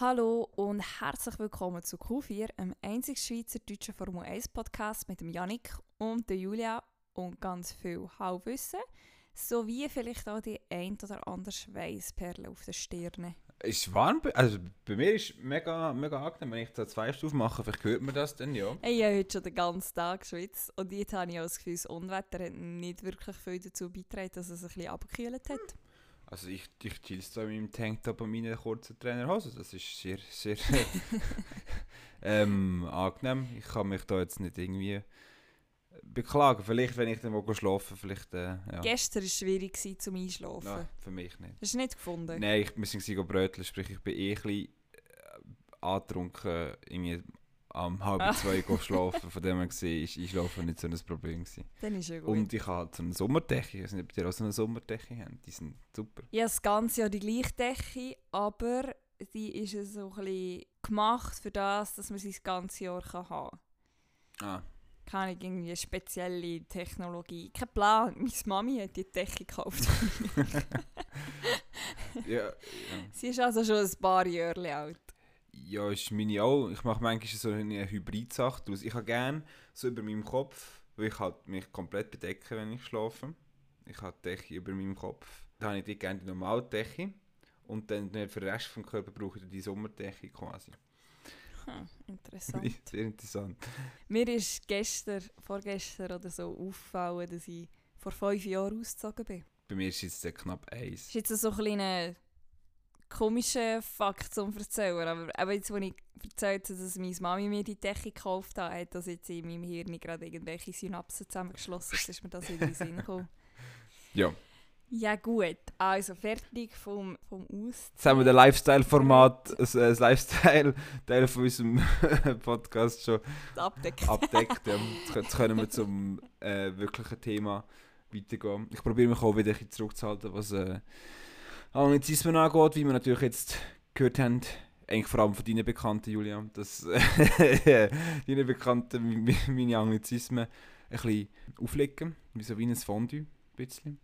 Hallo und herzlich willkommen zu Q4, einem einzigen schweizerdeutschen Formel 1 Podcast mit dem Yannick und der Julia und ganz viel Halbwissen, sowie vielleicht auch die ein oder andere Schweißperle auf den Stirnen. Ist warm? Also bei mir ist mega, mega angenehm, wenn ich da zwei Stufen mache, vielleicht hört man das dann, ja. Ich habe heute schon den ganzen Tag geschwitzt und jetzt habe ich auch das Gefühl, das Unwetter hat nicht wirklich viel dazu beigetragen, dass es ein bisschen abgekühlt hat. Also ich, ich chill's da in meinem Tanktop und meinen kurzen Trainerhosen, das ist sehr, sehr ähm, angenehm. Ich kann mich da jetzt nicht irgendwie beklagen. Vielleicht, wenn ich dann mal schlafen vielleicht, äh, ja. Gestern war es schwierig zum Einschlafen. Nein, für mich nicht. Hast du nicht gefunden? Nein, ich, wir sind bröteln, sprich ich bin eh ein bisschen äh, angetrunken, irgendwie am halb Ah. zwei schlafen. Von dem her gesehen ist Einschlafen nicht so ein Problem gewesen. Dann ist ja gut. Und ich habe halt so eine Sommerdecke. Ich weiß nicht, ob ihr auch so eine Sommerdecke habt. Die sind super. Ich habe das ganze Jahr die gleiche Decke, aber die ist ja so ein bisschen gemacht für das, dass man sie das ganze Jahr kann haben kann. Ah, Keine irgendwie spezielle Technologie. Kein Plan. Meine Mami hat die Decke gekauft. ja, ja. sie ist also schon ein paar Jahre alt. Ja, ist meine auch. Ich mache manchmal so eine Hybrid-Sache daraus. Ich habe gerne so über meinem Kopf, weil ich halt mich komplett bedecke, wenn ich schlafe. Ich habe die Decke über meinem Kopf. Dann habe ich gerne die normale Decke. Und dann für den Rest vom Körper brauche ich die Sommerdecke quasi. Hm, interessant. Sehr interessant. Mir ist gestern, vorgestern oder so aufgefallen, dass ich vor fünf Jahren ausgezogen bin. Bei mir ist es jetzt knapp eins. ist jetzt so ein kleiner komischer Fakt zum Erzählen. Aber eben jetzt, als ich erzählt habe, dass meine Mami mir die Decke gekauft hat, hat das jetzt in meinem Hirn gerade irgendwelche Synapsen zusammengeschlossen. Jetzt ist mir das in den Sinn gekommen. Ja. Ja gut, also fertig vom, vom Aus. Jetzt haben wir das Lifestyle-Format, das, das Lifestyle-Teil von unserem Podcast schon abdeckt. abdeckt. Ja. Jetzt können wir zum äh, wirklichen Thema weitergehen. Ich probiere mich auch wieder ein bisschen zurückzuhalten, was äh, Anglizismen angeht, wie wir natürlich jetzt gehört haben. Eigentlich vor allem von deinen Bekannten, Julia, dass deine Bekannten meine Anglizismen ein bisschen auflegen, wie so wie ein Fondue. Ein bisschen.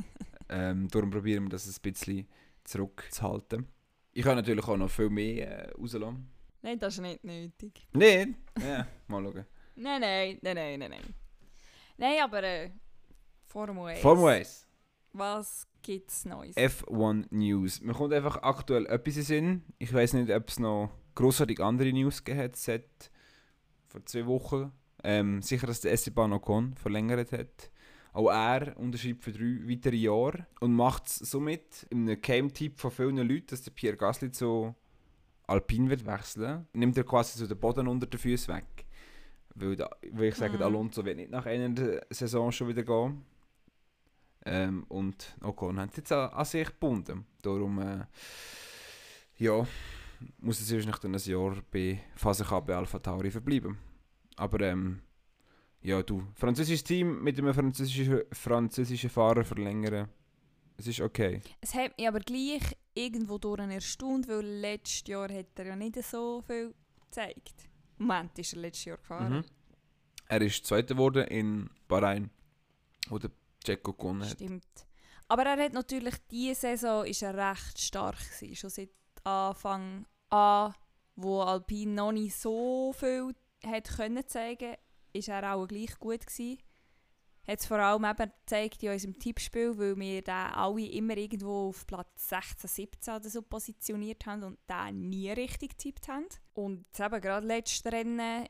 ähm, darum probieren wir das ein bisschen zurückzuhalten. Ich kann natürlich auch noch viel mehr äh, rauslassen. Nein, das ist nicht nötig. Nein, ja, mal schauen. Nein, nein, nein, nein, nein, nein. Nein, aber äh, Formel 1. Formel 1. Was gibt's Neues? F1 News. Mir kommt einfach aktuell etwas in Sinn. Ich weiß nicht, ob es noch grossartig andere News gegeben hat seit vor zwei Wochen. Ähm, sicher, dass der Esteban Ocon verlängert hat. Auch er unterschreibt für drei weitere Jahre und macht es somit in einem Game-Tipp von vielen Leuten, dass der Pierre Gasly zu Alpine wird wechseln. Nimmt er quasi so den Boden unter den Füßen weg. Weil, da, weil ich sage, Mhm. Alonso wird nicht nach einer Saison schon wieder gehen. Ähm, und Ocon hat jetzt an, an sich gebunden. Darum äh, ja, muss es wahrscheinlich dann ein Jahr bei Faserka bei Alpha Tauri verbleiben. Aber ähm, ja, du, französisches Team mit einem französischen, französischen Fahrer verlängern, es ist okay. Es hat mich aber gleich irgendwo durch erstaunt, weil letztes Jahr hat er ja nicht so viel gezeigt. Moment, ist er letztes Jahr gefahren. Mhm. Er ist Zweiter geworden in Bahrain, wo der Checo gewonnen hat. Stimmt. Aber er hat natürlich diese Saison ist er recht stark gewesen. Schon seit Anfang an, wo Alpine noch nicht so viel hat können zeigen, ist er auch gleich gut gewesen. Hat es vor allem eben gezeigt in unserem Tippspiel, weil wir den alle immer irgendwo auf Platz 16, 17 oder so positioniert haben und den nie richtig getippt haben. Und jetzt eben gerade letztes Rennen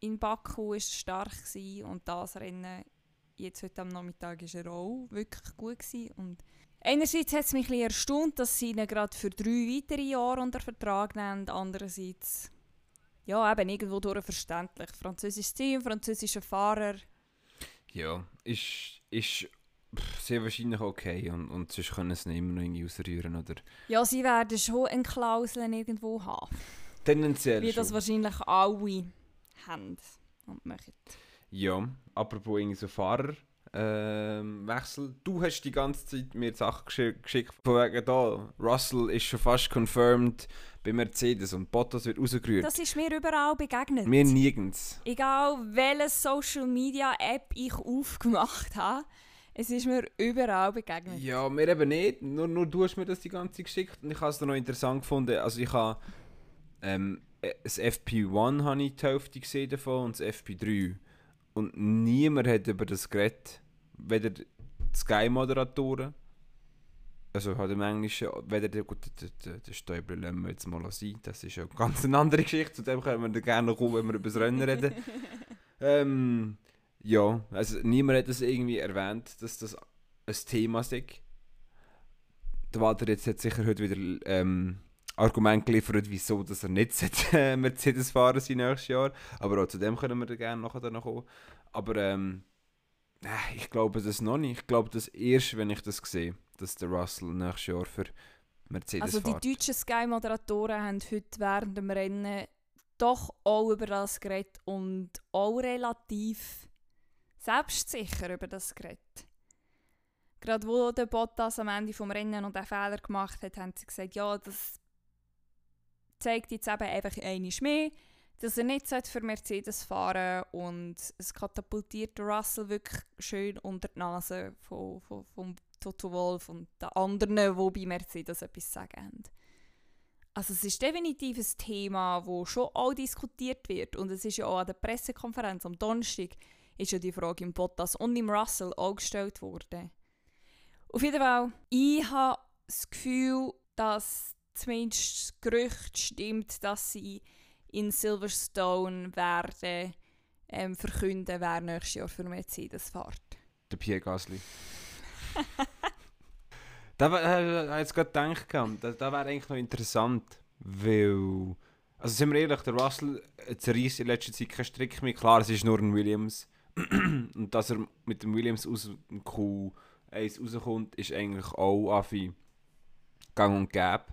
in Baku war stark gewesen und das Rennen jetzt heute am Nachmittag war er auch wirklich gut. Gewesen. Und einerseits hat es mich ein erstaunt, dass sie ihn gerade für drei weitere Jahre unter Vertrag nehmen. Andererseits, ja, eben irgendwo durch verständlich. Französisches Team, französischer Fahrer. Ja, ist, ist sehr wahrscheinlich okay und, und sonst können sie ihn immer noch irgendwie ausrühren, oder? Ja, sie werden schon eine Klausel irgendwo haben. Tendenziell Wie das schon. wahrscheinlich alle haben und machen. Ja, apropos irgendwie so Fahrer. Ähm, Wechsel. Du hast die ganze Zeit mir Sachen geschi geschickt, von wegen da, Russell ist schon fast confirmed bei Mercedes und Bottas wird rausgerührt. Das ist mir überall begegnet. Mir nirgends. Egal welche Social Media App ich aufgemacht habe, es ist mir überall begegnet. Ja, mir eben nicht. Nur, nur du hast mir das die ganze Zeit geschickt und ich habe es noch interessant gefunden. Also ich habe Ähm, äh, das FP1 habe ich die Hälfte gesehen davon und das FP3. Und niemand hat über das geredet. Weder die Sky-Moderatoren, also halt im Englischen, weder der, gut, der, der, der Stäubler lassen wir jetzt mal sein, das ist ja eine ganz andere Geschichte, zu dem können wir gerne kommen, wenn wir über das Rennen reden. ähm, ja, also niemand hat das irgendwie erwähnt, dass das ein Thema ist. Der Walter jetzt hat sicher heute wieder ähm, Argument geliefert, wieso dass er nicht äh, Mercedes fahren sein nächstes Jahr. Aber auch zu dem können wir gerne nachher noch kommen. Aber ähm, äh, ich glaube das noch nicht. Ich glaube das erst, wenn ich das sehe, dass der Russell nächstes Jahr für Mercedes Also die fährt. deutschen Sky-Moderatoren haben heute während dem Rennen doch auch über das geredet und auch relativ selbstsicher über das geredet. Gerade wo der Bottas am Ende vom Rennen noch den Fehler gemacht hat, haben sie gesagt, ja, das zeigt jetzt eben einfach einmal mehr, dass er nicht für Mercedes fahren sollte und es katapultiert Russell wirklich schön unter die Nase von, von, von Toto Wolff und den anderen, die bei Mercedes etwas sagen haben. Also es ist definitiv ein Thema, das schon auch diskutiert wird und es ist ja auch an der Pressekonferenz am Donnerstag ist ja die Frage im Bottas und im Russell auch gestellt worden. Auf jeden Fall, ich habe das Gefühl, dass zumindest das Gerücht stimmt, dass sie in Silverstone werden ähm, verkünden, wer nächstes Jahr für Mercedes fährt. Der Pierre Gasly. da äh, ich habe jetzt gerade gedacht, da, da wäre eigentlich noch interessant, weil... Also sind wir ehrlich, der Russell zerreißt in letzter Zeit keinen Strick mehr. Klar, es ist nur ein Williams. Und dass er mit dem Williams aus dem Q1 rauskommt, ist eigentlich auch Affi gang und gäbe.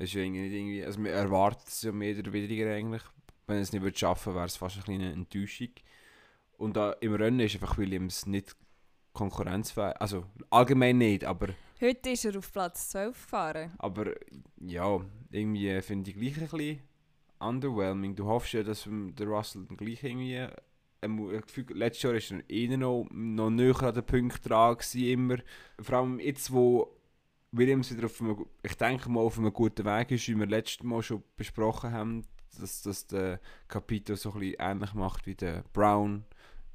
Es ist ja irgendwie nicht irgendwie... Also man erwartet es ja mehr oder weniger eigentlich. Wenn es nicht würde schaffen wäre es fast eine kleine Enttäuschung. Und da, im Rennen ist einfach Williams nicht konkurrenzfähig. Also allgemein nicht, aber, Heute ist er auf Platz 12 gefahren. aber ja, irgendwie finde ich gleich ein bisschen underwhelming. Du hoffst ja, dass der Russell dann gleich irgendwie. Ähm, Gefühl, letztes Jahr war er eher noch, noch näher an den Punkten dran. Gewesen, immer. Vor allem jetzt, wo Williams wieder auf einem, ich denke mal, auf einem guten Weg ist, wie wir letztes Mal schon besprochen haben, dass, dass der Capito so ein ähnlich macht wie der Brown.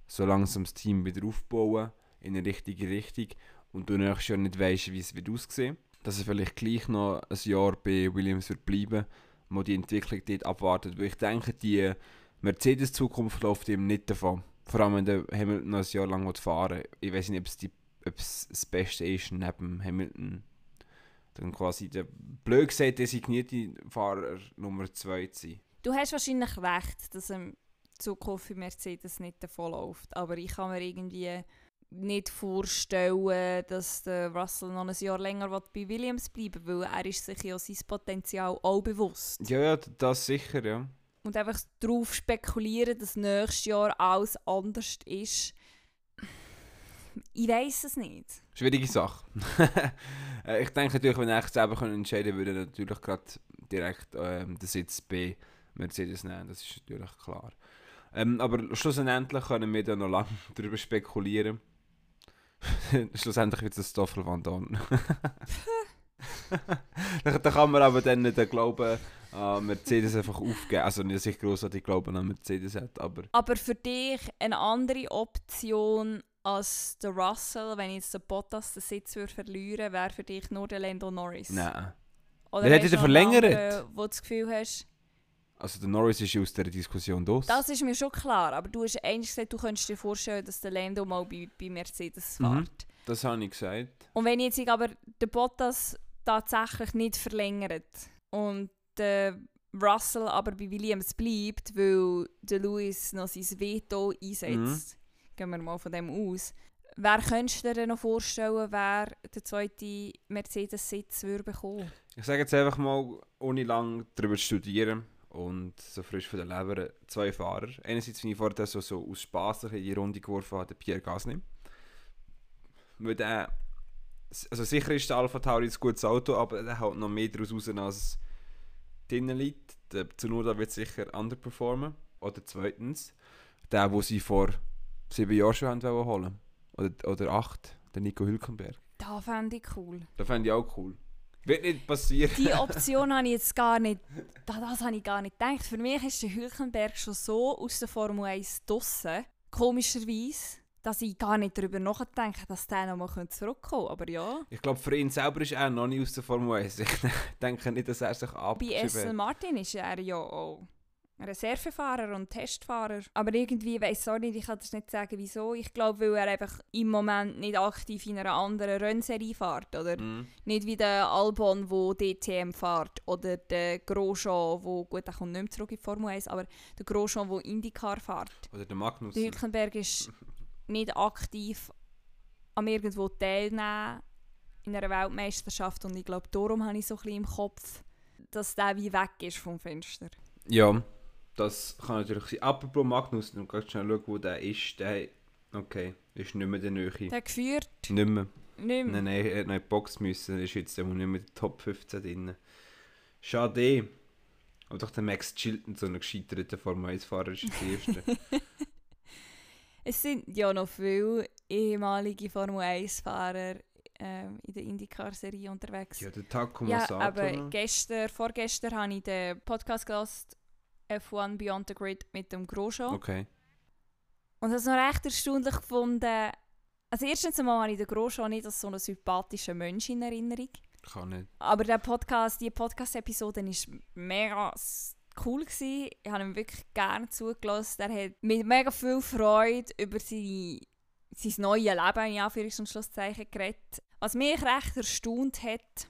So langsam das Team wieder aufbauen in eine richtige Richtung und du nächstes Jahr nicht weißt, wie es wird aussehen. Dass er vielleicht gleich noch ein Jahr bei Williams wird bleiben, mal die Entwicklung dort abwartet. Weil ich denke, die Mercedes-Zukunft läuft ihm nicht davon. Vor allem, wenn der Hamilton noch ein Jahr lang will fahren Ich weiß nicht, ob es, die, ob es das Beste ist, neben Hamilton dann quasi der blöd gesagt designierte Fahrer Nummer 2 zu sein. Du hast wahrscheinlich recht, dass die Zukunft für Mercedes nicht davon läuft. Aber ich kann mir irgendwie nicht vorstellen, dass der Russell noch ein Jahr länger bei Williams bleiben will, weil er ist sich ja sein Potenzial auch bewusst. Ja, ja, das sicher, ja. Und einfach darauf spekulieren, dass nächstes Jahr alles anders ist, ich weiß es nicht. Schwierige Sache. Ich denke natürlich, wenn echt selber entscheiden würde, natürlich gerade direkt ähm, den Sitz bei Mercedes nehmen. Das ist natürlich klar. Ähm, aber schlussendlich können wir da noch lange darüber spekulieren. schlussendlich wird es Stoffel van Dorn. da, da kann man aber dann nicht den Glauben an Mercedes einfach aufgeben. Also nicht, dass ich grossartig Glauben an Mercedes hat, aber Aber für dich eine andere Option als der Russell, wenn jetzt der Bottas den Sitz würde verlieren wäre für dich nur der Lando Norris? nein. Oder du noch einen verlängert? anderen, Wo du das Gefühl hast, Also der Norris ist aus dieser Diskussion durch. das ist mir schon klar, aber du hast eigentlich gesagt, du könntest dir vorstellen, dass der Lando mal bei, bei Mercedes Mhm. fährt. Das habe ich gesagt. Und wenn jetzt aber der Bottas tatsächlich nicht verlängert und der Russell aber bei Williams bleibt, weil der Lewis noch sein Veto einsetzt, gehen wir mal von dem aus, wer könntest du dir noch vorstellen, wer den zweiten Mercedes-Sitz würde bekommen? Ich sage jetzt einfach mal, ohne lang darüber zu studieren und so frisch von der Leber, zwei Fahrer. Einerseits finde ich vorher so, so aus Spaß in die Runde geworfen hat, Pierre Gasly. Weil der, also sicher ist der Alpha Tauri ein gutes Auto, aber der haut noch mehr daraus raus, als drinnen liegt. Der Tsunoda wird sicher underperformen. Oder zweitens, der, wo sie vor sieben Jahren schon haben wollen holen Oder, oder acht, der Nico Hülkenberg. Da fände ich cool. Das fände ich auch cool. Wird nicht passieren. Die Option habe ich jetzt gar nicht, das, das habe ich gar nicht gedacht. Für mich ist der Hülkenberg schon so aus der Formel 1 draussen, komischerweise, dass ich gar nicht darüber nachdenke, dass der nochmal zurückkommen könnte. Aber ja. Ich glaube, für ihn selber ist er noch nicht aus der Formel 1. Ich denke nicht, dass er sich Bei abgeschrieben Aston hat. Martin ist er ja auch Reservefahrer und Testfahrer. Aber irgendwie weiß ich auch nicht, ich kann das nicht sagen, wieso. Ich glaube, weil er einfach im Moment nicht aktiv in einer anderen Rennserie fährt. Oder Mhm. nicht wie der Albon, wo DTM fährt. Oder der Grosjean, wo gut, der kommt nicht mehr zurück in die Formel 1, aber der Grosjean, wo Indycar fährt. Oder der Magnus. Der Hülkenberg ist nicht aktiv am irgendwo teilnehmen in einer Weltmeisterschaft und ich glaube, darum habe ich so ein bisschen im Kopf, dass der wie weg ist vom Fenster. Ja, das kann natürlich sein. Apropos Magnus, du kannst schnell schauen, wo der ist. Der, okay, ist nicht mehr der Nähe. Der geführt, Nicht mehr. nicht mehr. Nein, nein, er hat noch in die Box müssen. Er ist jetzt nicht mehr in der Top 15 drin. Schade. Aber doch der Max Chilton, so ein gescheiterter Formel 1-Fahrer, ist der Erste. Es sind ja noch viele ehemalige Formel 1-Fahrer ähm, in der IndyCar-Serie unterwegs. ja, der Takuma Ja, aber gestern, vorgestern habe ich den Podcast gehört, F1 Beyond the Grid mit dem Grosjean. Okay. Und das noch recht erstaunlich gefunden. Also erstens einmal habe ich den Grosjean nicht als so einen sympathischen Mensch in Erinnerung. Kann nicht. Aber der Podcast, die Podcast-Episode war mega cool. Gewesen. Ich habe ihm wirklich gerne zugelassen. Er hat mit mega viel Freude über seine, sein neues Leben in Anführungs- und Schlusszeichen geredet. Was mich recht erstaunt hat,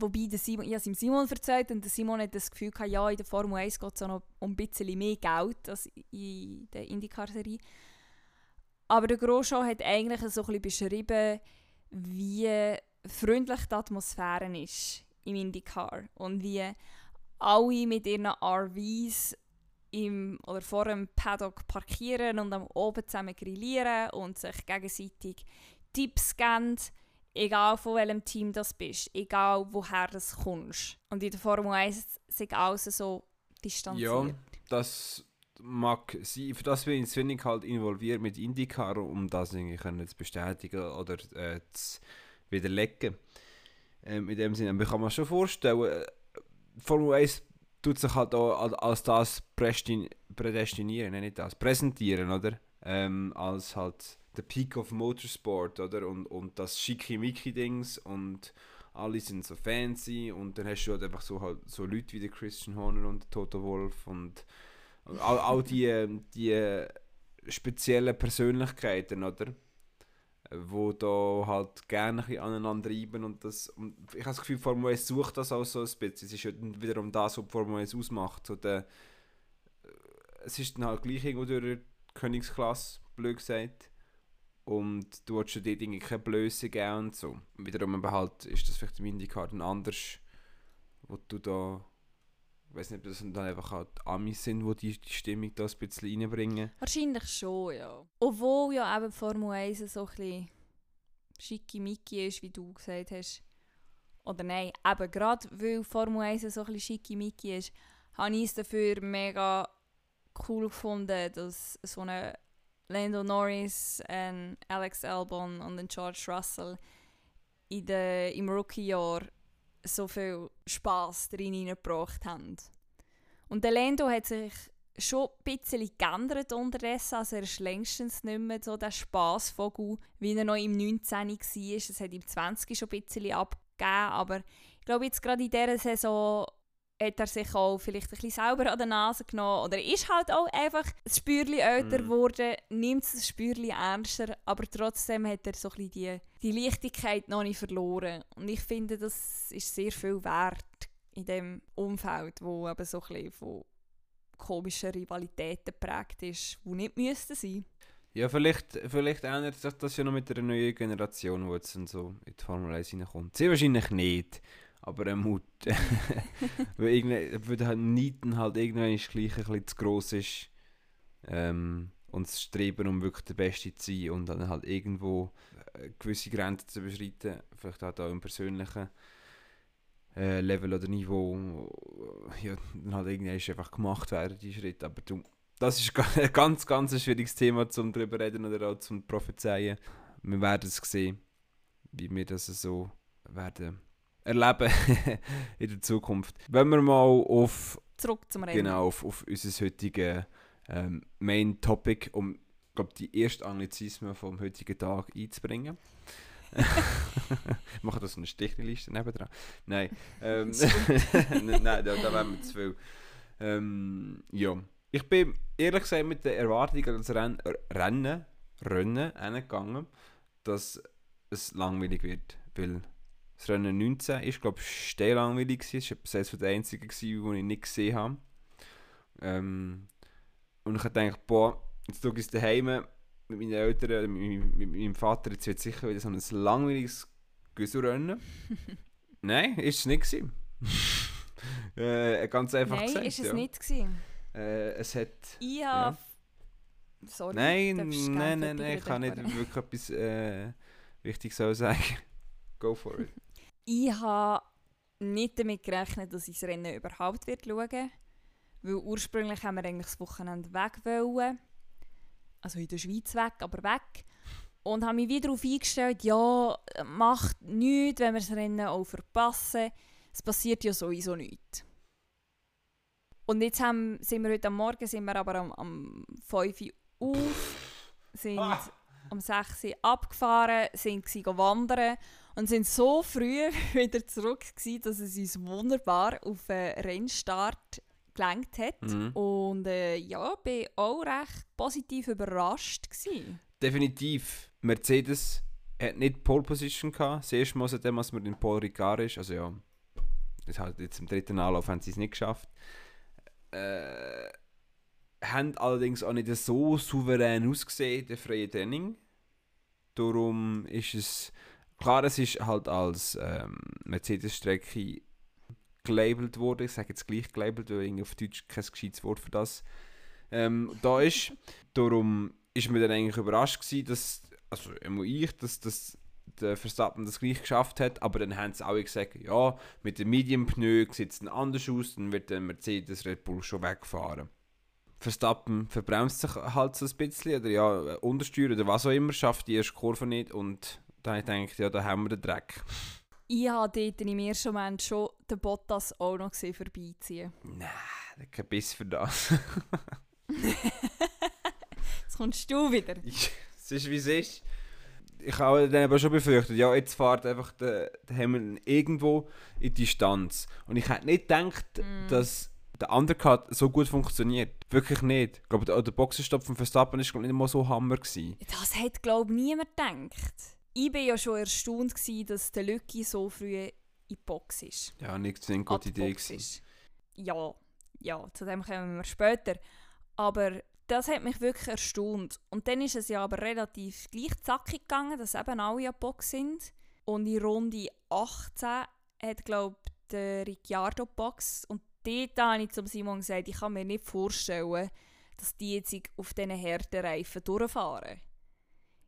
wobei der Simon, ich habe es ihm Simon erzählt und der Simon hat das Gefühl gehabt, ja, in der Formel 1 geht es auch noch um ein bisschen mehr Geld als in der IndyCar-Serie. Aber der Grosjean hat eigentlich so ein bisschen beschrieben, wie freundlich die Atmosphäre ist im IndyCar und wie alle mit ihren RVs im, oder vor dem Paddock parkieren und am oben zusammen grillieren und sich gegenseitig Tipps geben, egal von welchem Team das bist, egal woher das kommst. Und in der Formel 1 sind alles so distanziert. Ja, das mag sein. Für das bin ich zu wenig halt involviert mit IndyCar, um das irgendwie zu bestätigen oder äh, zu widerlegen. Ähm, in dem Sinne, ich kann mir schon vorstellen, äh, Formel 1 tut sich halt auch als- das prädestinieren, nicht das, präsentieren, oder? Ähm, als halt der Peak of Motorsport, oder? Und, und das Schickimicki-Dings und alle sind so fancy und dann hast du halt einfach so, halt, so Leute wie der Christian Horner und Toto Wolf und und all, all die, ähm, die speziellen Persönlichkeiten, oder? Wo da halt gerne ein aneinander reiben und das, und ich habe das Gefühl, Formel 1 sucht das auch so ein bisschen. Es ist ja wiederum das, was Formel 1 ausmacht. So der, äh, es ist dann halt gleich irgendwo durch die Königsklasse, blöd gesagt. Und du willst dir dort irgendwie keine Blöße geben und so. Wiederum aber halt ist das vielleicht im IndyCar dann anders, wo du da ich weiß nicht, ob das dann einfach die Amis sind, die die, die Stimmung da ein bisschen reinbringen. Wahrscheinlich schon, ja. Obwohl ja eben die Formel 1 so ein bisschen schickimicki ist, wie du gesagt hast. Oder nein, eben gerade weil Formel 1 so ein bisschen schickimicki ist, habe ich es dafür mega cool gefunden, dass so eine Lando Norris, ein Alex Albon und ein George Russell in der, im Rookie-Jahr so viel Spass drin hineingebracht haben. Und der Lando hat sich schon ein bisschen geändert unterdessen. Also er ist längstens nicht mehr so der Spassvogel, wie er noch im 19. war. Es hat im 20. schon ein bisschen abgegeben, aber ich glaube jetzt gerade in dieser Saison hat er sich auch vielleicht ein bisschen selber an der Nase genommen oder ist halt auch einfach ein Spürchen älter Mhm. geworden, nimmt das Spürchen ernster, aber trotzdem hat er so ein bisschen die, die Leichtigkeit noch nicht verloren. Und ich finde, das ist sehr viel wert in dem Umfeld, wo eben so ein bisschen von komischen Rivalitäten geprägt ist, die nicht müssten sein. Ja, vielleicht, vielleicht ändert sich das ja noch mit der neuen Generation, die jetzt dann so in die Formel 1 reinkommt. Sehr wahrscheinlich nicht, aber er Mut. weil der Nieten halt irgendwann ist gleich ein bisschen zu gross ist. Ähm, und das Streben, um wirklich der Beste zu sein und dann halt irgendwo äh, gewisse Grenzen zu überschreiten, vielleicht halt auch im persönlichen äh, Level oder Niveau, ja, dann halt irgendwann ist einfach gemacht werden, die Schritte. Aber du, das ist ein ganz, ganz ein schwieriges Thema zum drüber reden oder auch zum prophezeien. Wir werden es sehen, wie wir das so werden erleben in der Zukunft. Wenn wir mal auf, Zurück zum Rennen. genau, auf, auf unser heutiges ähm, Main Topic, um glaub, die ersten Anglizismen vom heutigen Tag einzubringen. ich mache das eine Stichliste nebendran. Nein, ähm, nein, da, da wären wir zu viel. Ähm, ja. Ich bin ehrlich gesagt mit der Erwartung an das Renn, äh, Rennen, Rennen hingegangen, dass es langweilig wird. Weil das Rennen 19 ist, glaube ich, steil langweilig. Es war eines der einzigen, gewesen, die ich nicht gesehen habe. Ähm, und ich habe gedacht, boah, jetzt schaue ich daheim mit meinen Eltern, mit, meinem- mit meinem Vater, jetzt wird sicher wieder so ein langweiliges Güsselrennen. Nein, ist es nicht gewesen. äh, ganz einfach Nein, gesagt. ist es ja. nicht gewesen. Äh, es hat... Ich habe... Sorry, Nein, nein, nein, nein, ich kann nicht wirklich etwas äh, Wichtiges so sagen. Go for it. Ich habe nicht damit gerechnet, dass ich das Rennen überhaupt wird schauen Weil ursprünglich haben wir eigentlich das Wochenende weg wollen. Also in der Schweiz weg, aber weg. Und habe mich wieder darauf eingestellt, ja, macht nichts, wenn wir das Rennen auch verpassen. Es passiert ja sowieso nichts. Und jetzt haben, sind wir heute am Morgen sind wir aber am, am 5 Uhr auf, sind Ah. um 6 Uhr abgefahren, sind wandern und sind so früh wieder zurück gewesen, dass es uns wunderbar auf einen Rennstart gelenkt hat. Mhm. Und äh, ja, bin auch recht positiv überrascht gewesen. Definitiv. Mercedes hat nicht Pole Position gehabt. Das erste Mal seitdem, als man in Paul Ricard ist. Also ja, das halt jetzt im dritten Anlauf haben sie es nicht geschafft. Äh, haben allerdings auch nicht so souverän ausgesehen, der freie Training. Darum ist es, klar, es ist halt als ähm, Mercedes-Strecke gelabelt worden. Ich sage jetzt gleich gelabelt, weil irgendwie auf Deutsch kein gescheites Wort für das ähm, da ist. Darum ist mir dann eigentlich überrascht gewesen, dass, also ich, dass, dass der Verstappen das gleich geschafft hat, aber dann haben sie alle gesagt, ja, mit dem Medium-Pneu sieht es anders aus, dann wird der Mercedes Red Bull schon wegfahren. Verstappen verbremst sich halt so ein bisschen, oder ja, untersteuern oder was auch immer, schafft die erste Kurve nicht und da habe ich gedacht, ja, da haben wir den Dreck. Ich habe dort im ersten Moment schon den Bottas auch noch gesehen vorbeiziehen. Nein, kein Biss für das. Jetzt kommst du wieder. es ist wie es ist. Ich habe dann aber schon befürchtet, ja, jetzt fährt einfach der, der Hamilton irgendwo in die Distanz. Und ich hätte nicht gedacht, Mm. dass der Undercut so gut funktioniert. Wirklich nicht. Ich glaube, der, der Boxenstopp von Verstappen war nicht mal so Hammer. Gewesen. Das hat, glaube ich, niemand gedacht. Ich war ja schon erstaunt, gewesen, dass der Lücki so früh in die Box ist. Ja, nicht eine gute Idee. Ist. Ja, ja, zu dem kommen wir später. Aber das hat mich wirklich erstaunt. Und dann ist es ja aber relativ gleich zackig gegangen, dass eben alle an die Box sind. Und in Runde 18 hat, glaube ich, der Ricciardo Box. Und dort habe ich zum Simon gesagt, ich kann mir nicht vorstellen, dass die jetzt auf diesen harten Reifen durchfahren.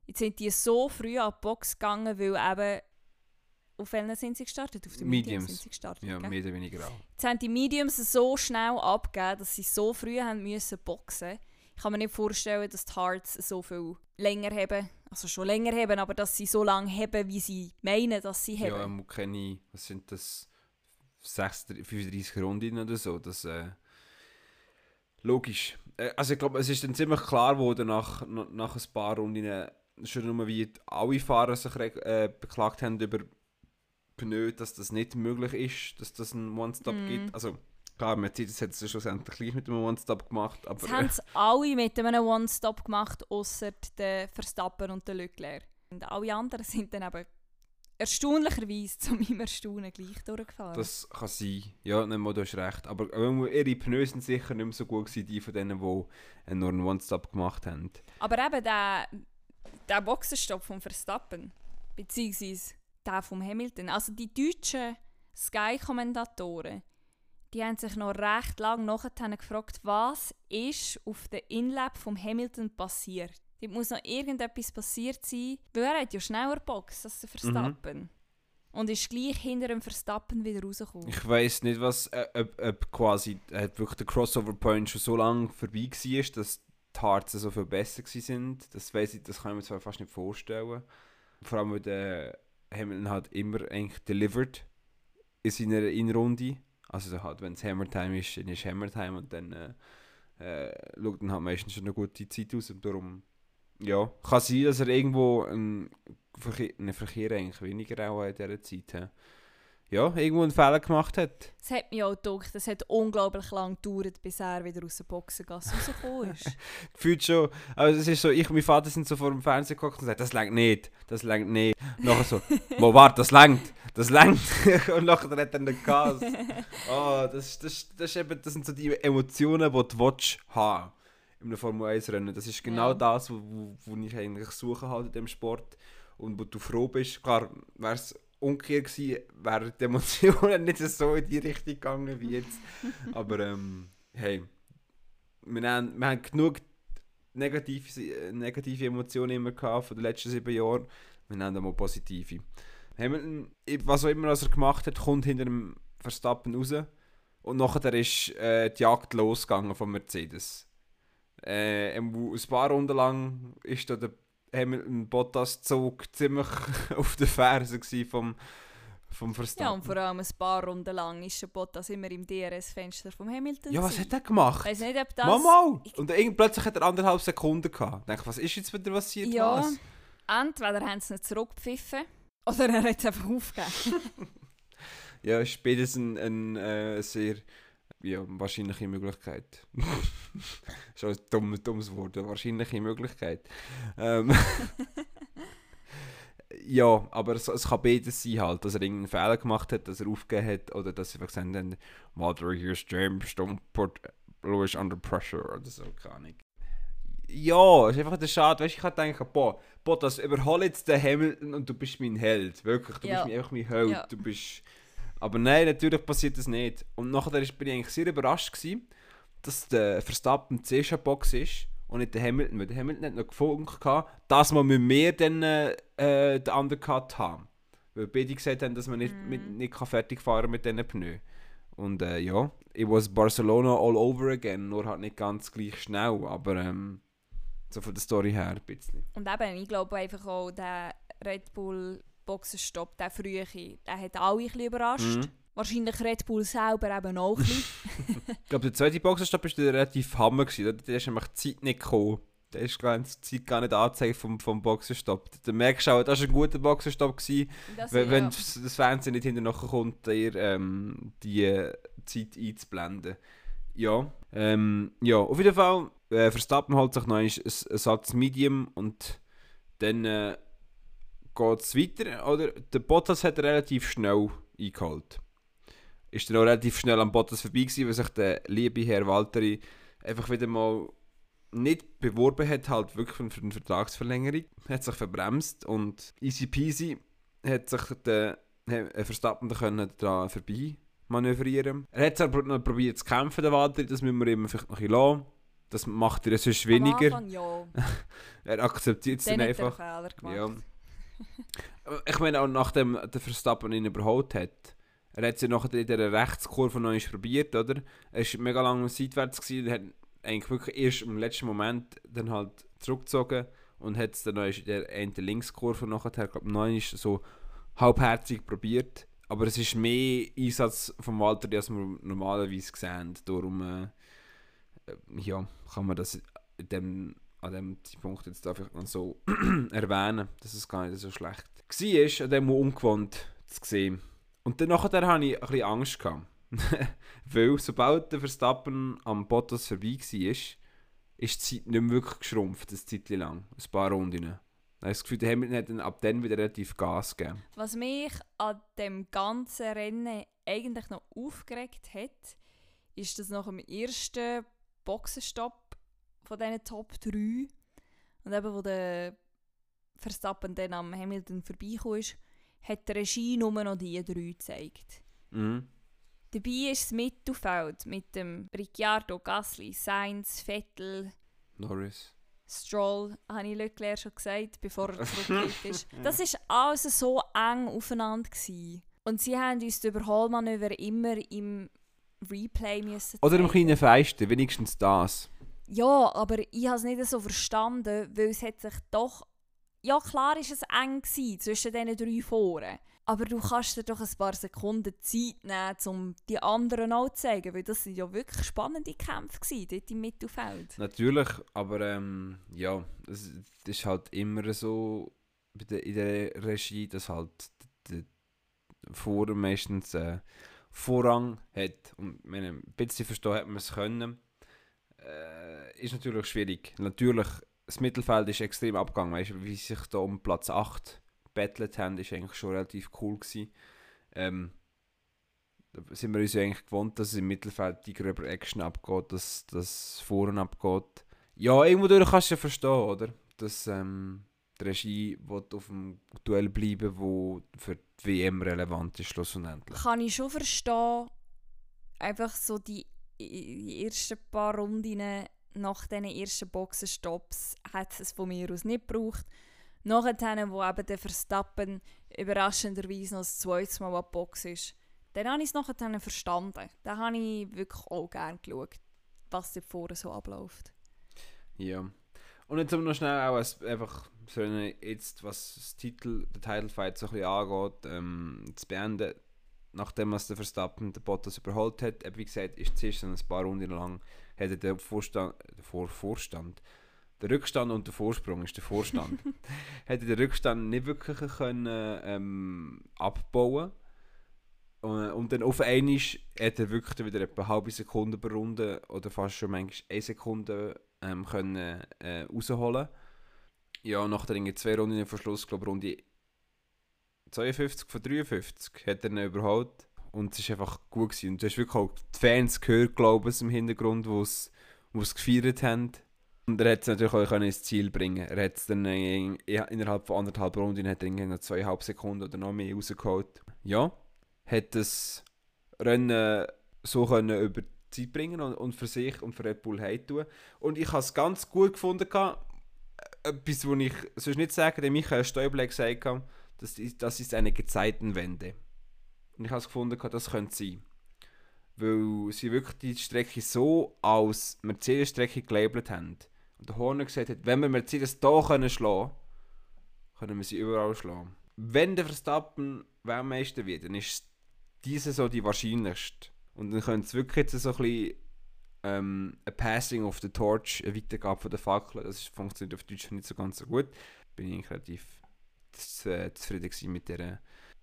Jetzt sind die so früh an die Box gegangen, weil eben... Auf welchen sind sie gestartet? Auf den Mediums, Mediums. sind sie gestartet, Ja, gell? mehr oder weniger auch. Jetzt haben die Mediums so schnell abgegeben, dass sie so früh haben müssen boxen. Ich kann mir nicht vorstellen, dass die Hearts so viel länger haben. Also schon länger haben, aber dass sie so lange haben, wie sie meinen, dass sie Ja, haben. man keine, was sind das, 36, 35 Runden oder so. Das, äh, logisch. Äh, also ich glaube, es ist dann ziemlich klar geworden nach, nach, nach ein paar Runden, schon nur wie alle Fahrer sich äh, beklagt haben über Pneu, dass das nicht möglich ist, dass das einen One-Stop Mhm. gibt. Also klar, Mercedes hat es schlussendlich gleich mit einem One-Stop gemacht, aber Jetzt haben es alle mit einem One-Stop gemacht, außer der Verstappen und der Leclerc. Und alle anderen sind dann eben erstaunlicherweise zu meinem Erstaunen gleich durchgefahren. Das kann sein. Ja, nein, mal, du hast recht. Aber äh, ihre Pneu sind sicher nicht mehr so gut gewesen, die von denen, die äh, nur einen One-Stop gemacht haben. Aber eben der, der Boxenstopp vom Verstappen, beziehungsweise der vom Hamilton, also die deutschen Sky-Kommentatoren, die haben sich noch recht lange nachher gefragt, was ist auf der Inlap vom Hamilton passiert. Dort muss noch irgendetwas passiert sein, weil er hat ja schneller Box als der Verstappen. Und ist gleich hinter dem Verstappen wieder rausgekommen. Ich weiß nicht, was, äh, ob, ob quasi äh, wirklich der Crossover-Point schon so lange vorbei war, dass die Hearts so viel besser sind. Das, weiss ich, das kann ich mir zwar fast nicht vorstellen. Vor allem, weil der Hamilton halt immer eigentlich delivered in seiner Innenrunde. Also halt, wenn es Hammertime ist, dann ist Hammertime und dann äh, äh, schaut dann halt meistens schon eine gute Zeit aus und darum, ja, kann sein, dass er irgendwo einen Verkehr, einen Verkehr eigentlich weniger auch in dieser Zeit hat. Ja, irgendwo einen Fehler gemacht hat. Es hat mich auch gedacht, es hat unglaublich lange gedauert, bis er wieder aus der Boxengasse rausgekommen ist. Gefühlt schon. Also es ist so, ich und mein Vater sind so vor dem Fernseher geguckt und gesagt, das längt nicht, das längt nicht. Nachher so, wo warte, das längt, das längt. und nachher hat er den Gas. Oh, das, das, das, ist eben, das sind so die Emotionen, die du willst haben in einem Formel 1 Rennen. Das ist genau Ja. das, wo ich eigentlich suche halt in dem Sport und wo du froh bist. Klar, wäre umgekehrt gewesen, wären die Emotionen nicht so in die Richtung gegangen wie jetzt. Aber ähm, hey, wir haben, wir haben genug negative, äh, negative Emotionen immer gehabt von den letzten sieben Jahren. Wir haben auch mal positive. Hamilton, was auch immer was er gemacht hat, kommt hinter dem Verstappen raus. Und nachher ist äh, die Jagd losgegangen von Mercedes. Äh, ein paar Runden lang ist da der Hamilton Bottas Zug ziemlich auf der Ferse gsi vom, vom ja, Verstappen. und vor allem ein paar Runden lang ist der Bottas immer im DRS-Fenster vom Hamilton. Ja, was hat er gemacht? Ich weiß nicht, ob das... Mama! Und irgend plötzlich hat er anderthalb Sekunden gehabt. Ich denke, was ist jetzt wieder passiert? Ja, Was? entweder haben sie ihn zurückgepfiffen oder er hat es einfach aufgegeben. Ja, ist beides ein, ein äh, sehr ja, wahrscheinliche Möglichkeit. Schon ein dummes, dummes Wort, eine wahrscheinliche Möglichkeit. Ähm, ja, aber es, es kann beides sein, halt, dass er irgendeinen Fehler gemacht hat, dass er aufgegeben hat oder dass sie gesagt haben, Mother, here's James, don't put Lewis under pressure oder so, keine Ahnung. Ja, es ist einfach der Schade, weißt ich hatte gedacht, boah, Bottas, überhol jetzt den Hamilton und du bist mein Held, wirklich, du Ja. bist einfach mein Held, Ja. du bist... Aber nein, natürlich passiert das nicht. Und nachher bin ich eigentlich sehr überrascht gewesen, dass der Verstappen zuerst an Box ist und nicht der Hamilton, weil der Hamilton hat noch gefunkt, gehabt, dass wir mit mir dann äh, den Undercut haben. Weil beide gesagt haben, dass man nicht, Mhm. mit, nicht kann fertig fahren mit diesen Pneu. Und äh, ja, it was Barcelona all over again, nur halt nicht ganz gleich schnell, aber ähm, so von der Story her ein bisschen. Und eben, ich glaube einfach auch, der Red Bull Boxenstopp, der frühe, der hat alle ein bisschen überrascht. Mhm. Wahrscheinlich Red Bull selber eben auch ein bisschen. Ich glaube, der zweite Boxenstopp war der relativ hammer. Gewesen. Da ist einfach die Zeit nicht gekommen. Da ist gar nicht, die Zeit gar nicht angezeigt vom, vom Boxenstopp. Da merkst du auch, das war ein guter Boxenstopp. Gewesen, Das, wenn, wenn ja. das das Fernsehen nicht hinterher kommt, dir ähm, die äh, Zeit einzublenden. Ja, ähm, ja, auf jeden Fall, äh, Verstappen holt sich noch einen einen Satz Medium und dann äh, geht es weiter. Oder? Der Bottas hat relativ schnell eingeholt. Ist dann auch relativ schnell am Bottas vorbei gewesen, weil sich der liebe Herr Valtteri einfach wieder mal nicht beworben hat, halt wirklich für eine Vertragsverlängerung. Hat sich verbremst und easy peasy hat sich der Verstappen können daran vorbei manövrieren. Er hat zwar noch probiert zu kämpfen, der Valtteri, das müssen wir ihm vielleicht noch ein bisschen lassen. Das macht er sonst weniger. Anfang, ja. Er akzeptiert es dann Dann hat er einfach. Fehler gemacht. Ja. Ich meine, auch nachdem der Verstappen ihn überholt hat, er hat es ja nachher in dieser Rechtskurve noch probiert, oder? Er war mega lange seitwärts gewesen, hat eigentlich wirklich erst im letzten Moment dann halt zurückgezogen und hat es dann noch in der einen Linkskurve nachher, glaube noch einmal so halbherzig probiert. Aber es ist mehr Einsatz vom Walter, als wir normalerweise sehen. Darum äh, äh, ja, kann man das in dem, an dem Zeitpunkt jetzt einfach noch so erwähnen, dass es gar nicht so schlecht war, an dem ungewohnt zu sehen. Und dann hatte ich ein bisschen Angst. Gehabt. Weil sobald der Verstappen am Bottas vorbei war, ist die Zeit nicht mehr wirklich geschrumpft, eine Zeit lang, ein paar Runden. Ich habe das Gefühl, der Hamilton hat dann ab dann wieder relativ Gas gegeben. Was mich an dem ganzen Rennen eigentlich noch aufgeregt hat, ist, dass nach dem ersten Boxenstopp von diesen Top 3 und eben wo der Verstappen dann am Hamilton vorbeigekommen ist, hat die Regie nur noch die drei gezeigt. Mhm. Dabei ist das Mittelfeld mit dem Ricciardo, Gasly, Sainz, Vettel, Norris. Stroll, habe ich Leclerc schon gesagt, bevor er zurückgekommen ist. Das war alles so eng aufeinander. Gewesen. Und sie haben uns die Überholmanöver immer im Replay müssen Oder im kleinen Feisten, wenigstens das. Ja, aber ich habe es nicht so verstanden, weil es hat sich doch... Ja, klar ist es eng zwischen diesen drei Foren. aber du kannst dir doch ein paar Sekunden Zeit nehmen, um die anderen auch zu zeigen, weil das sind ja wirklich spannende Kämpfe gewesen, dort im Mittelfeld. Natürlich, aber ähm, ja, es ist halt immer so in der Regie, dass halt der Vorder meistens äh, Vorrang hat. Und meine, ein bisschen verstehen hat man es können. Äh, ist natürlich schwierig. Natürlich, das Mittelfeld ist extrem abgegangen, weißt wie sie sich da um Platz 8 bettelt haben, ist eigentlich schon relativ cool gewesen. Ähm, da sind wir uns ja eigentlich gewohnt, dass es im Mittelfeld die gröber Action abgeht, dass das Foren abgeht. Ja, irgendwo kannst du ja verstehen, oder? Dass ähm, die Regie auf dem Duell bleiben wo für die WM relevant ist, schlussendlich. Kann ich schon verstehen, einfach so die, die ersten paar Runden nach diesen ersten Boxenstops hat es von mir aus nicht gebraucht. Nachher, wo eben der Verstappen überraschenderweise noch das zweite Mal an die Box ist, dann habe ich es nachher verstanden. Dann habe ich wirklich auch gerne geschaut, was da vorne so abläuft. Ja. Und jetzt noch schnell auch einfach so jetzt, was das Titel, der Title Fight so ein bisschen angeht, ähm, zu beenden. Nachdem was der Verstappen den Bottas überholt hat, wie gesagt, ist zuerst ein paar Runden lang, hat er den Vorstand, der Vor Vorstand, der Rückstand und der Vorsprung ist der Vorstand, hätte den Rückstand nicht wirklich können, ähm, abbauen. Und, und dann auf einmal hat er wirklich wieder etwa eine halbe Sekunde pro Runde oder fast schon manchmal eine Sekunde ähm, können, äh, rausholen. Ja, nach der zwei Runden vor Schluss, glaube ich, Runde 52 von 53 hat er ihn überholt und es war einfach gut gewesen. Und du hast wirklich auch die Fans gehört, glaube ich, im Hintergrund, die es gefeiert haben. Und er hat es natürlich auch ins Ziel bringen. Er hat es dann in, innerhalb von anderthalb Runden hat noch zweieinhalb Sekunden oder noch mehr rausgeholt. Ja, hat das Rennen so können über die Zeit bringen und, und für sich und für Red Bull heimtun. Und ich habe es ganz gut gefunden. Etwas, was ich sonst nicht sagen der Michael Stäubler gesagt hat, das ist, das ist eine Gezeitenwende. Und ich habe es gefunden, das könnte sein weil sie wirklich die Strecke so als Mercedes-Strecke gelabelt haben. Und der Horner gesagt hat, wenn wir Mercedes hier können schlagen können wir sie überall schlagen. Wenn der Verstappen Weltmeister wird, dann ist diese so die wahrscheinlichste. Und dann könnte es wirklich jetzt so ein bisschen ähm, ein Passing of the Torch, eine Weitergabe von der Fackel, das funktioniert auf Deutsch nicht so ganz so gut. Bin ich relativ zufrieden mit der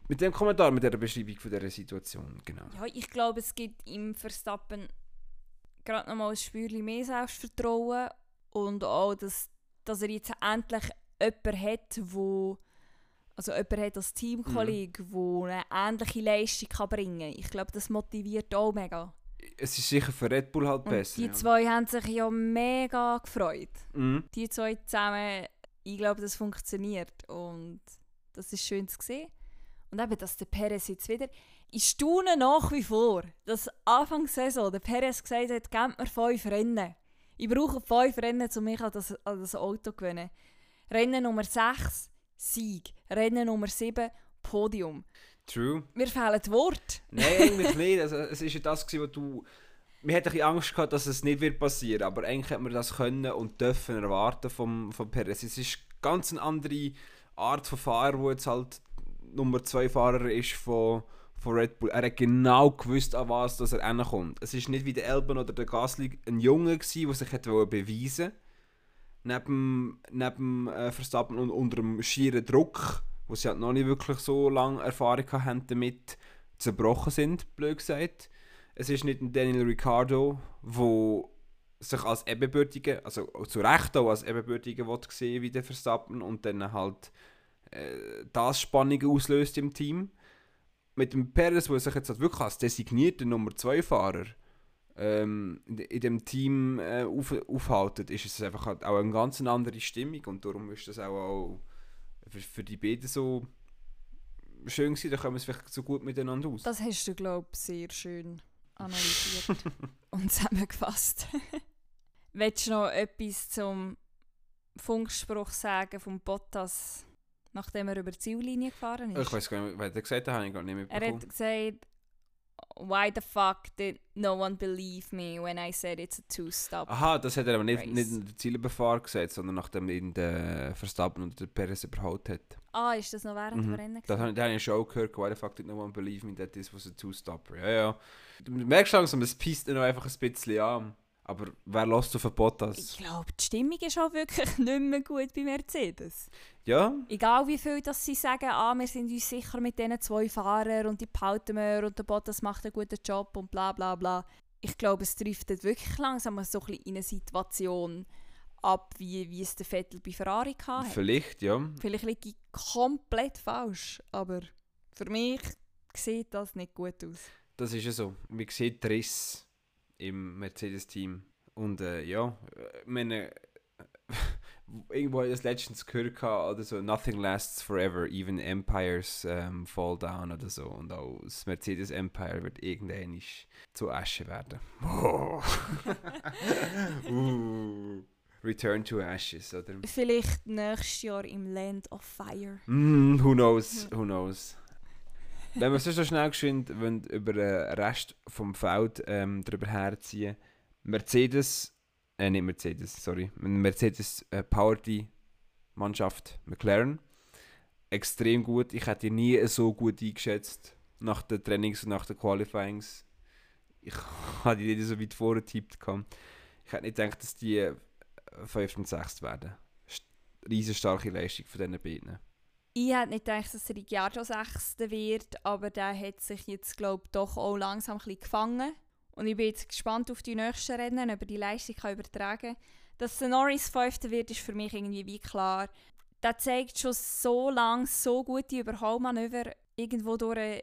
mit dem Kommentar, mit der Beschreibung von dieser Situation, genau. Ja, ich glaube, es gibt im Verstappen gerade nochmal ein Spürchen mehr Selbstvertrauen und auch, dass, dass er jetzt endlich jemanden hat, wo also jemand hat als Teamkollege, mhm. eine ähnliche Leistung kann bringen kann. Ich glaube, das motiviert auch mega. Es ist sicher für Red Bull halt und besser. Die ja. zwei haben sich ja mega gefreut. Mhm. Die zwei zusammen, ich glaube, das funktioniert. Und das ist schön zu sehen. Und eben, dass der Perez jetzt wieder. Ich staune nach wie vor, dass Anfang der Saison der Perez gesagt hat, gebt mir fünf Rennen. Ich brauche fünf Rennen, um mich an das, an das Auto zu gewinnen. Rennen Nummer 6 Sieg. Rennen Nummer 7, Podium. True. Mir fehlen die Worte. Nein, eigentlich nicht. Also, es war ja das, was du... Wir hatten ein Angst gehabt, dass es nicht wird passieren aber eigentlich hätte man das können und dürfen erwarten vom, vom Perez. Es ist ganz eine andere Art von Fahrer, wo jetzt halt Nummer 2 Fahrer ist von, von Red Bull. Er hat genau gewusst, an was dass er hinkommt. Es ist nicht wie der Elben oder der Gasly ein Junge der sich hätte beweisen neben, neben äh, Verstappen und unter dem schieren Druck, wo sie halt noch nicht wirklich so lange Erfahrung haben damit, zerbrochen sind, blöd gesagt. Es ist nicht ein Daniel Ricciardo, wo sich als ebenbürtige, also zu Recht auch als ebenbürtige sehen wie der Verstappen und dann halt äh, das Spannung auslöst im Team. Mit dem Perez, wo sich jetzt halt wirklich als designierter Nummer 2 Fahrer ähm, in, in dem Team äh, auf, aufhalten, ist es einfach halt auch eine ganz andere Stimmung und darum ist das auch, auch für, für die beiden so schön gewesen, da kommen wir vielleicht so gut miteinander aus. Das hast du, glaube ich, sehr schön analysiert und zusammengefasst. Willst du noch etwas zum Funkspruch sagen vom Bottas, nachdem er über die Ziellinie gefahren ist? Ich weiß gar nicht, was er gesagt hat, habe ich gar nicht mitbekommen. Er hat gesagt, why the fuck did no one believe me when I said it's a two-stop? Aha, das hat er aber nicht, nicht in der Zielbefahr gesagt, sondern nachdem ihn der Verstappen und der Perez überholt hat. Ah, ist das noch während Mhm. dem Rennen? Das habe das habe ich schon auch gehört. Why the fuck did no one believe me that this was a two-stopper? Ja, ja. Du merkst langsam, es pisst noch einfach ein bisschen an. Aber wer lässt auf den Bottas? Ich glaube, die Stimmung ist auch wirklich nicht mehr gut bei Mercedes. Ja, Egal wie viel dass sie sagen, ah, wir sind uns sicher mit diesen zwei Fahrern und die behalten wir und der Bottas macht einen guten Job und bla bla bla. Ich glaube, es driftet wirklich langsam so ein bisschen in eine Situation ab, wie, wie es der Vettel bei Ferrari hatte. vielleicht, ja. Vielleicht liege ich komplett falsch, aber für mich sieht das nicht gut aus. Das ist ja so. Man sieht Riss im Mercedes-Team. Und äh, ja, ich meine, irgendwo habe ich das letztens gehört oder so, nothing lasts forever, even empires ähm, fall down oder so. Und auch das Mercedes-Empire wird irgendwann zu Asche werden. Oh. uh. Return to Ashes, oder? Vielleicht nächstes Jahr im Land of Fire. Mm, who knows, who knows. Wenn wir so schnell geschwind über den Rest vom Feld ähm, drüber herziehen, Mercedes, äh, nicht Mercedes, sorry, Mercedes äh, Powered Mannschaft McLaren, extrem gut. Ich hätte die nie so gut eingeschätzt nach den Trainings und nach den Qualifyings. Ich hatte die nicht so weit vorgetippt. Ich hätte nicht gedacht, dass die 5. und 6. werden. Riesen starke Leistung von diesen beiden. Ich hätte nicht gedacht, dass Ricciardo Sechster wird, aber der hat sich jetzt, glaube ich, doch auch langsam ein bisschen gefangen. Und ich bin jetzt gespannt auf die nächsten Rennen, ob er die Leistung kann übertragen kann. Dass der Norris Fünfter wird, ist für mich irgendwie wie klar. Der zeigt schon so lange so gute Überholmanöver irgendwo durch.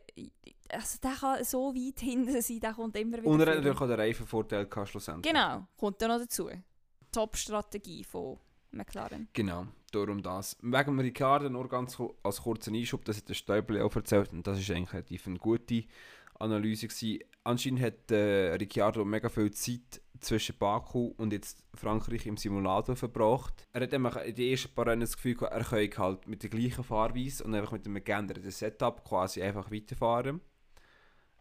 Also der kann so weit hinten sein, der kommt immer wieder Und er hat natürlich auch den Reifenvorteil gehabt, schlussendlich. Genau, kommt dann noch dazu. Top-Strategie von McLaren. Genau, darum das. Wegen Ricardo nur ganz als kurzen Einschub, das hat der Stäubli auch erzählt und das ist eigentlich relativ eine gute Analyse gewesen. Anscheinend hat äh, Ricciardo mega viel Zeit zwischen Baku und jetzt Frankreich im Simulator verbracht. Er hat einfach in den ersten paar Rennen das Gefühl gehabt, er könne halt mit der gleichen Fahrweise und einfach mit einem geänderten Setup quasi einfach weiterfahren.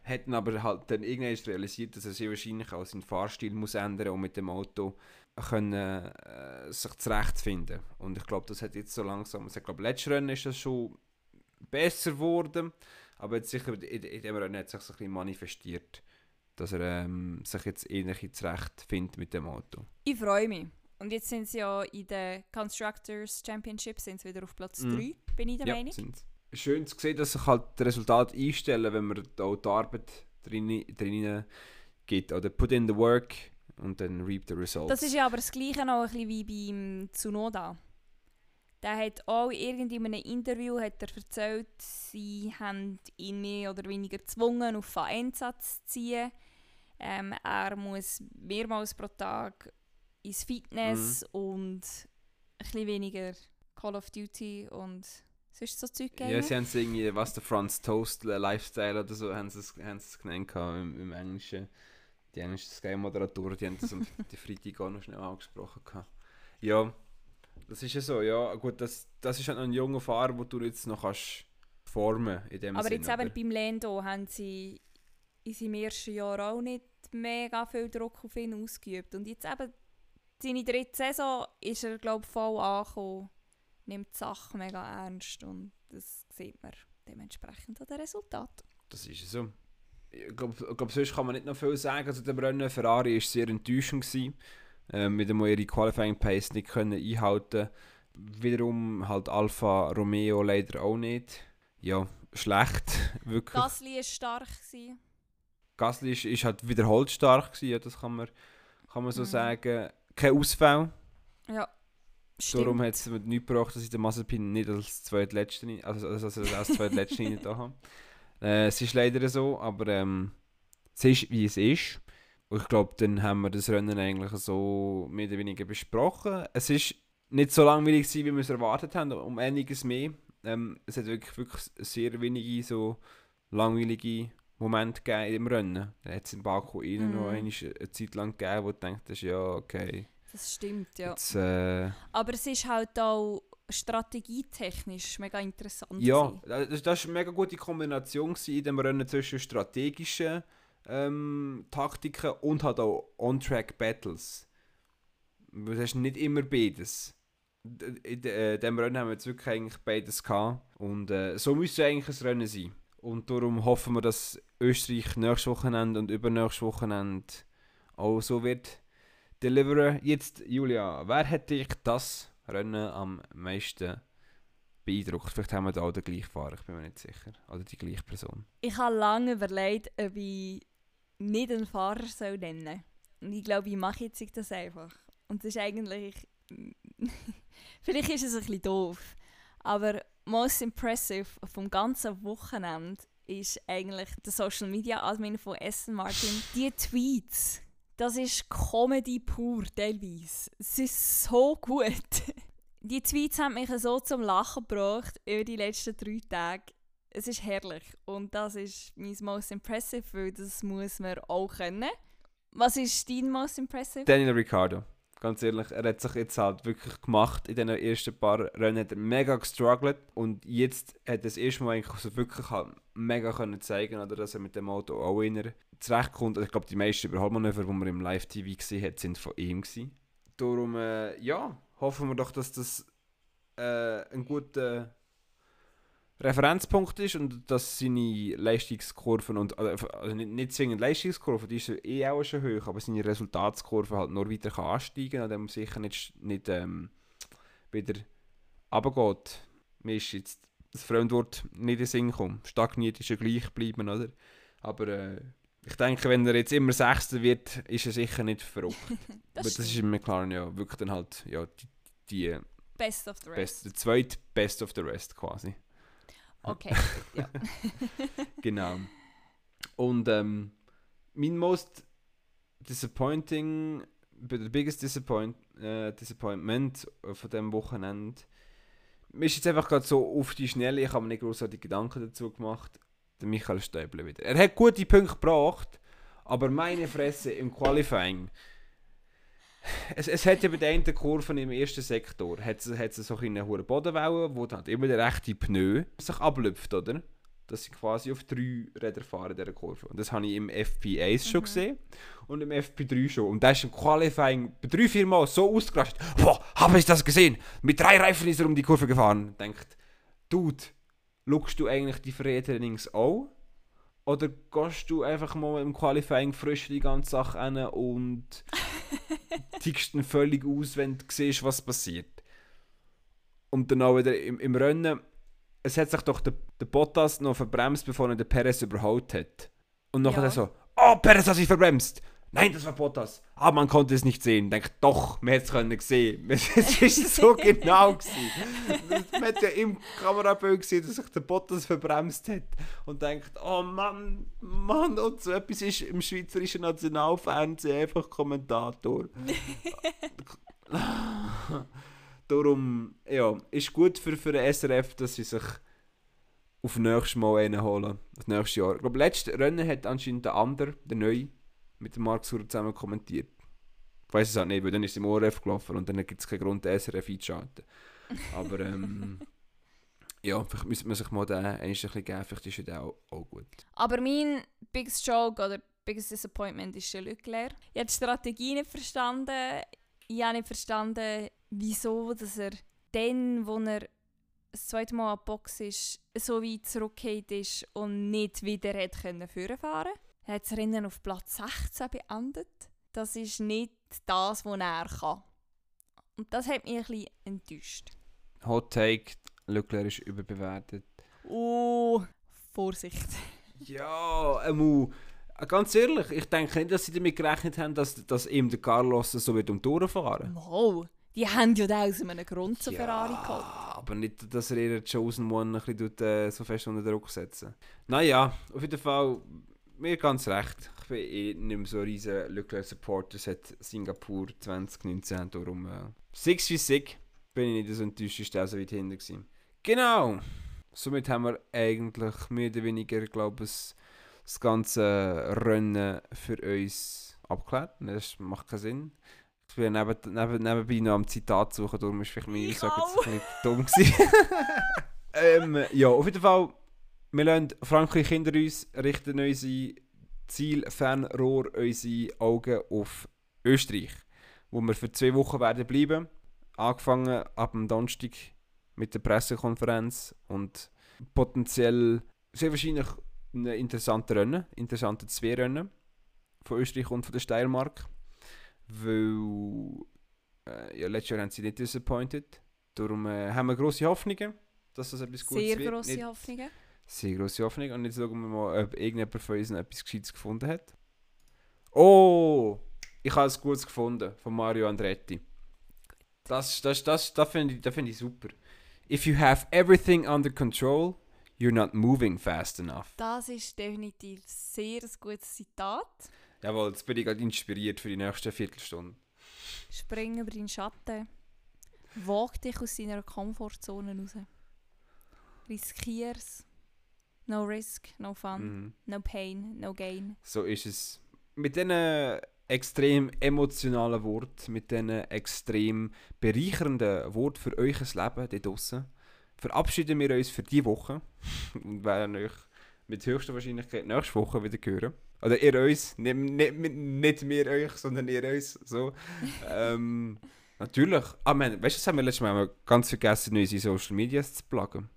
Dann aber halt dann irgendwann realisiert, dass er sehr wahrscheinlich auch seinen Fahrstil muss ändern und mit dem Auto können, äh, sich zurechtfinden. Und ich glaube, das hat jetzt so langsam, ich glaube, letztes Rennen ist das schon besser geworden, aber jetzt sicher in, in dem Rennen hat sich so ein bisschen manifestiert, dass er ähm, sich jetzt ähnlich zurechtfindet mit dem Auto. Ich freue mich. Und jetzt sind sie ja in der Constructors Championship sind sie wieder auf Platz 3, Mhm. bin ich der ja, Meinung. sind's. Schön zu sehen, dass sich halt das Resultat einstellen, wenn man da auch die Arbeit drin, drin gibt. Oder put in the work und dann reap the results. Das ist ja aber das Gleiche noch ein bisschen wie beim Tsunoda. Der hat auch irgendwie in einem Interview hat er erzählt, sie haben ihn mehr oder weniger gezwungen, auf einen Einsatz zu ziehen. Ähm, er muss mehrmals pro Tag ins Fitness und ein bisschen weniger Call of Duty und sonst so Zeug Ja, gamen. sie haben es irgendwie, was der Franz Toast Lifestyle oder so, haben sie es, haben sie es genannt im, im Englischen. Die englischen Sky-Moderatoren, die haben das am die Freitag auch noch schnell angesprochen gehabt. Ja, das ist ja so, ja. Gut, das, das ist halt noch ein junger Fahrer, den du jetzt noch kannst formen in dem Aber Sinn, jetzt eben oder? beim Lando haben sie in seinem ersten Jahr auch nicht mega viel Druck auf ihn ausgeübt. Und jetzt eben, seine dritte Saison ist er, glaube ich, voll angekommen, nimmt die Sache mega ernst und das sieht man dementsprechend an den Resultaten. Das ist so. Ich glaube, glaub, sonst kann man nicht noch viel sagen zu dem Rennen. Ferrari war sehr enttäuschend. Gewesen. Ähm, mit dem ihre Qualifying Pace nicht können einhalten Wiederum halt Alfa Romeo leider auch nicht. Ja, schlecht. Wirklich. Gasly war stark. Gewesen. Gasly ist, ist halt wiederholt stark gewesen, ja, das kann man, kann man so Mhm. sagen. Kein Ausfall. Ja, stimmt. Darum hat es mir nichts gebracht, dass ich den Mazepin nicht als zweitletzten, also, also, also als zweitletzten da habe. Äh, es ist leider so, aber ähm, es ist, wie es ist. Und ich glaube, dann haben wir das Rennen eigentlich so mehr oder weniger besprochen. Es ist nicht so langweilig gewesen, wie wir es erwartet haben, um einiges mehr. Ähm, es hat wirklich, wirklich sehr wenige so langweilige Momente gegeben im Rennen. Da hat es in Baku innen Mhm. noch einmal eine Zeit lang gegeben, wo du denkst, ja, okay, Das stimmt, ja. jetzt... Äh, Aber es ist halt auch strategietechnisch mega interessant. Ja, das, das war eine mega gute Kombination in dem Rennen zwischen strategischen ähm, Taktiken und halt auch On-Track-Battles. Du hast nicht immer beides. in de- äh, diesem Rennen haben wir jetzt wirklich eigentlich beides gehabt. Und äh, so müsste eigentlich ein Rennen sein. Und darum hoffen wir, dass Österreich nächstes Wochenende und übernächstes Wochenende auch so wird deliveren. Jetzt, Julia, wer hat dich das Rennen am meisten beeindruckt? Vielleicht haben wir da auch den gleichen Fahrer, ich bin mir nicht sicher. Oder die gleiche Person. Ich habe lange überlegt, ob ich nicht einen Fahrer soll nennen soll. Und ich glaube, ich mache jetzt das einfach. Und das ist eigentlich... Vielleicht ist es ein bisschen doof. Aber most impressive vom ganzen Wochenende ist eigentlich der Social Media Admin von Aston Martin. Die Tweets, das ist Comedy pur teilweise. Es ist so gut. Die Tweets haben mich so zum Lachen gebracht über die letzten drei Tage. Es ist herrlich und das ist mein most impressive, weil das muss man auch können. Was ist dein most impressive? Daniel Ricciardo. Ganz ehrlich, er hat sich jetzt halt wirklich gemacht. In den ersten paar Rennen hat er mega gestruggelt. Und jetzt hat er das erste Mal eigentlich so wirklich halt mega können zeigen oder dass er mit dem Auto auch inner zurechtkommt. Also ich glaube, die meisten Überholmanöver, die man im Live-TV gesehen hat, sind von ihm gewesen. Darum, äh, ja, hoffen wir doch, dass das äh, ein guter Referenzpunkt ist und dass seine Leistungskurven und also also nicht, nicht zwingend Leistungskurven, die ist eh auch schon hoch, aber seine Resultatskurve halt nur weiter kann ansteigen kann, dem sicher nicht, nicht ähm, wieder runtergeht. Mir ist jetzt das Fremdwort nicht in den Sinn gekommen. Stagniert ist ja gleich geblieben, oder? Aber äh, ich denke, wenn er jetzt immer Sechster wird, ist er sicher nicht verrückt. Aber das ist im McLaren ja wirklich dann halt ja, die, die Best of the rest. best, der zweite Best of the Rest quasi. Okay, ja. Genau. Und ähm, mein most disappointing, the biggest disappoint, äh, disappointment von dem Wochenende mir ist jetzt einfach gerade so auf die Schnelle, ich habe mir nicht großartig Gedanken dazu gemacht, der Michael Stäubler wieder. Er hat gute Punkte gebracht, aber meine Fresse im Qualifying. Es, es hat ja bei den Kurven im ersten Sektor hat es, hat so eine hohe Bodenwelle, wo dann immer der rechte Pneu sich ablüpft, oder? Dass sie quasi auf drei Räder fahren in dieser Kurve. Und das habe ich im FP1 schon gesehen und im FP3 schon. Und da ist im Qualifying bei drei, vier Mal so ausgerastet. Boah, habe ich das gesehen? Mit drei Reifen ist er um die Kurve gefahren. Denkt, Dude, schaust du eigentlich die Freetrainings auch? Oder gehst du einfach mal im Qualifying frisch die ganze Sache an und tickst dann völlig aus, wenn du siehst, was passiert? Und dann auch wieder im, im Rennen, es hat sich doch der, der Bottas noch verbremst, bevor er den Perez überholt hat. Und nachher Ja. so, oh, Perez hat sich verbremst. Nein, das war Bottas. Aber man konnte es nicht sehen. Denkt, doch, man hätte es können sehen. Es ist so genau gewesen. Man hat ja im Kamerabild gesehen, dass sich der Bottas verbremst hat. Und denkt, oh Mann, Mann. Und so etwas ist im schweizerischen Nationalfernsehen einfach Kommentator. Darum, ja, ist gut für, für den SRF, dass sie sich auf nächstes Mal einen holen. Das nächste Jahr. Ich glaube, letztes Rennen hat anscheinend der andere, der Neue, mit dem Marc Surer zusammen kommentiert. Ich weiß es auch nicht, weil dann ist es im ORF gelaufen und dann gibt es keinen Grund, den SRF einzuschalten. Aber ähm, ja, vielleicht müsste man sich mal den ein bisschen geben, vielleicht ist er auch, auch gut. Aber mein biggest joke oder biggest disappointment ist der Leclerc. Ich habe die Strategie nicht verstanden. Ich habe nicht verstanden, wieso dass er dann, wo er das zweite Mal an der Box ist, so weit zurückgekehrt ist und nicht wieder hat können fahren Er hat das Rennen auf Platz 16 beendet. Das ist nicht das, was er kann. Und das hat mich ein bisschen enttäuscht. Hot Take, Leclerc ist überbewertet. Oh, Vorsicht. Ja, ähm, ganz ehrlich, ich denke nicht, dass sie damit gerechnet haben, dass, dass ihm der Carlos so wird um die Ohren fahren. Wow, die haben ja da aus einem Grund zu Ferrari geholt. aber nicht, dass er ihren Chosen One ein bisschen tut, äh, so fest unter Druck setzen. Naja, auf jeden Fall, mir ganz recht. Ich bin eh nicht mehr so ein riesen Leclerc-Supporter seit Singapur 2019, darum äh, 6 wie 6 bin ich nicht so enttäuscht, ist der so weit hinten gewesen. Genau! Somit haben wir eigentlich mehr oder weniger, glaube ich, das ganze Rennen für uns abgeklärt. Das macht keinen Sinn. Ich bin neben, neben, nebenbei noch am Zitat suchen, darum ist vielleicht meine Aussage jetzt ein bisschen dumm gewesen. ähm, ja, auf jeden Fall, wir lassen Frankreich hinter uns, richten unsere Ziel, Fernrohr, unsere Augen auf Österreich, wo wir für zwei Wochen werden bleiben. angefangen ab dem Donnerstag mit der Pressekonferenz und potenziell sehr wahrscheinlich ein interessantes Rennen, interessante zwei Rennen von Österreich und von der Steiermark, weil äh, ja, letztes Jahr haben sie nicht disappointed. Darum äh, haben wir grosse Hoffnungen, dass das etwas Gutes Sehr wird. grosse Nicht- Hoffnungen. Sehr grosse Hoffnung. Und jetzt schauen wir mal, ob irgendjemand von uns etwas Gescheites gefunden hat. Oh! Ich habe es Gutes gefunden von Mario Andretti. Das, das, das, das finde ich, das find ich super. If you have everything under control, you're not moving fast enough. Das ist definitiv sehr ein gutes Zitat. Jawohl, jetzt bin ich gerade inspiriert für die nächste Viertelstunde. Spring über deinen Schatten. Wag dich aus deiner Komfortzone raus. Riskier's. No risk, no fun, Mhm. no pain, no gain. So ist es. Mit diesen extrem emotionalen Worten, mit diesen extrem bereichernden Worten für euch Leben dort draussen, verabschieden wir uns für diese Woche und werden euch mit höchster Wahrscheinlichkeit nächste Woche wieder hören. Oder ihr uns, nicht, nicht, nicht wir euch, sondern ihr uns. So. ähm, natürlich. Ah, man, weißt du, das haben wir letztes Mal ganz vergessen, unsere Social Medias zu pluggen.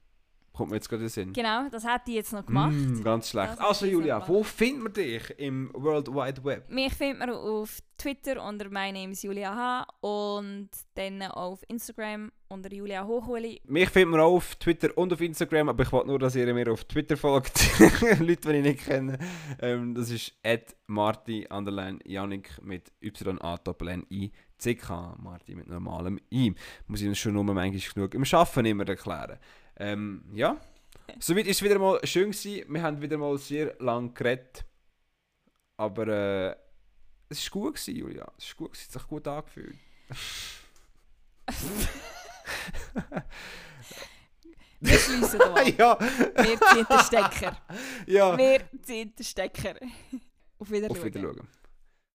Kommt mir jetzt gerade in den Sinn. Genau, das hat die jetzt noch gemacht. Mm, ganz schlecht. Das Also Julia, wo findet man dich im World Wide Web? Mich findet man auf Twitter unter My Name is Julia H. und dann auf Instagram unter Julia Hochuli. Mich findet man auch auf Twitter und auf Instagram, aber ich wollte nur, dass ihr mir auf Twitter folgt. Leute, die ich nicht kenne. Ähm, das ist Marti underline Janik mit Y-A-N-I C-K. Marti mit normalem I. Muss ich uns schon nur manchmal genug im Schaffen immer erklären. Ähm, ja. Somit ist es wieder mal schön gewesen. Wir haben wieder mal sehr lang geredet. Aber äh, es war gut, gewesen, Julia. Es war gut, gewesen. es hat sich gut angefühlt. Wir schließen an. ja, Wir ziehen den Stecker. ja. Wir ziehen den Stecker. Auf Wiedersehen. Auf Wiedersehen.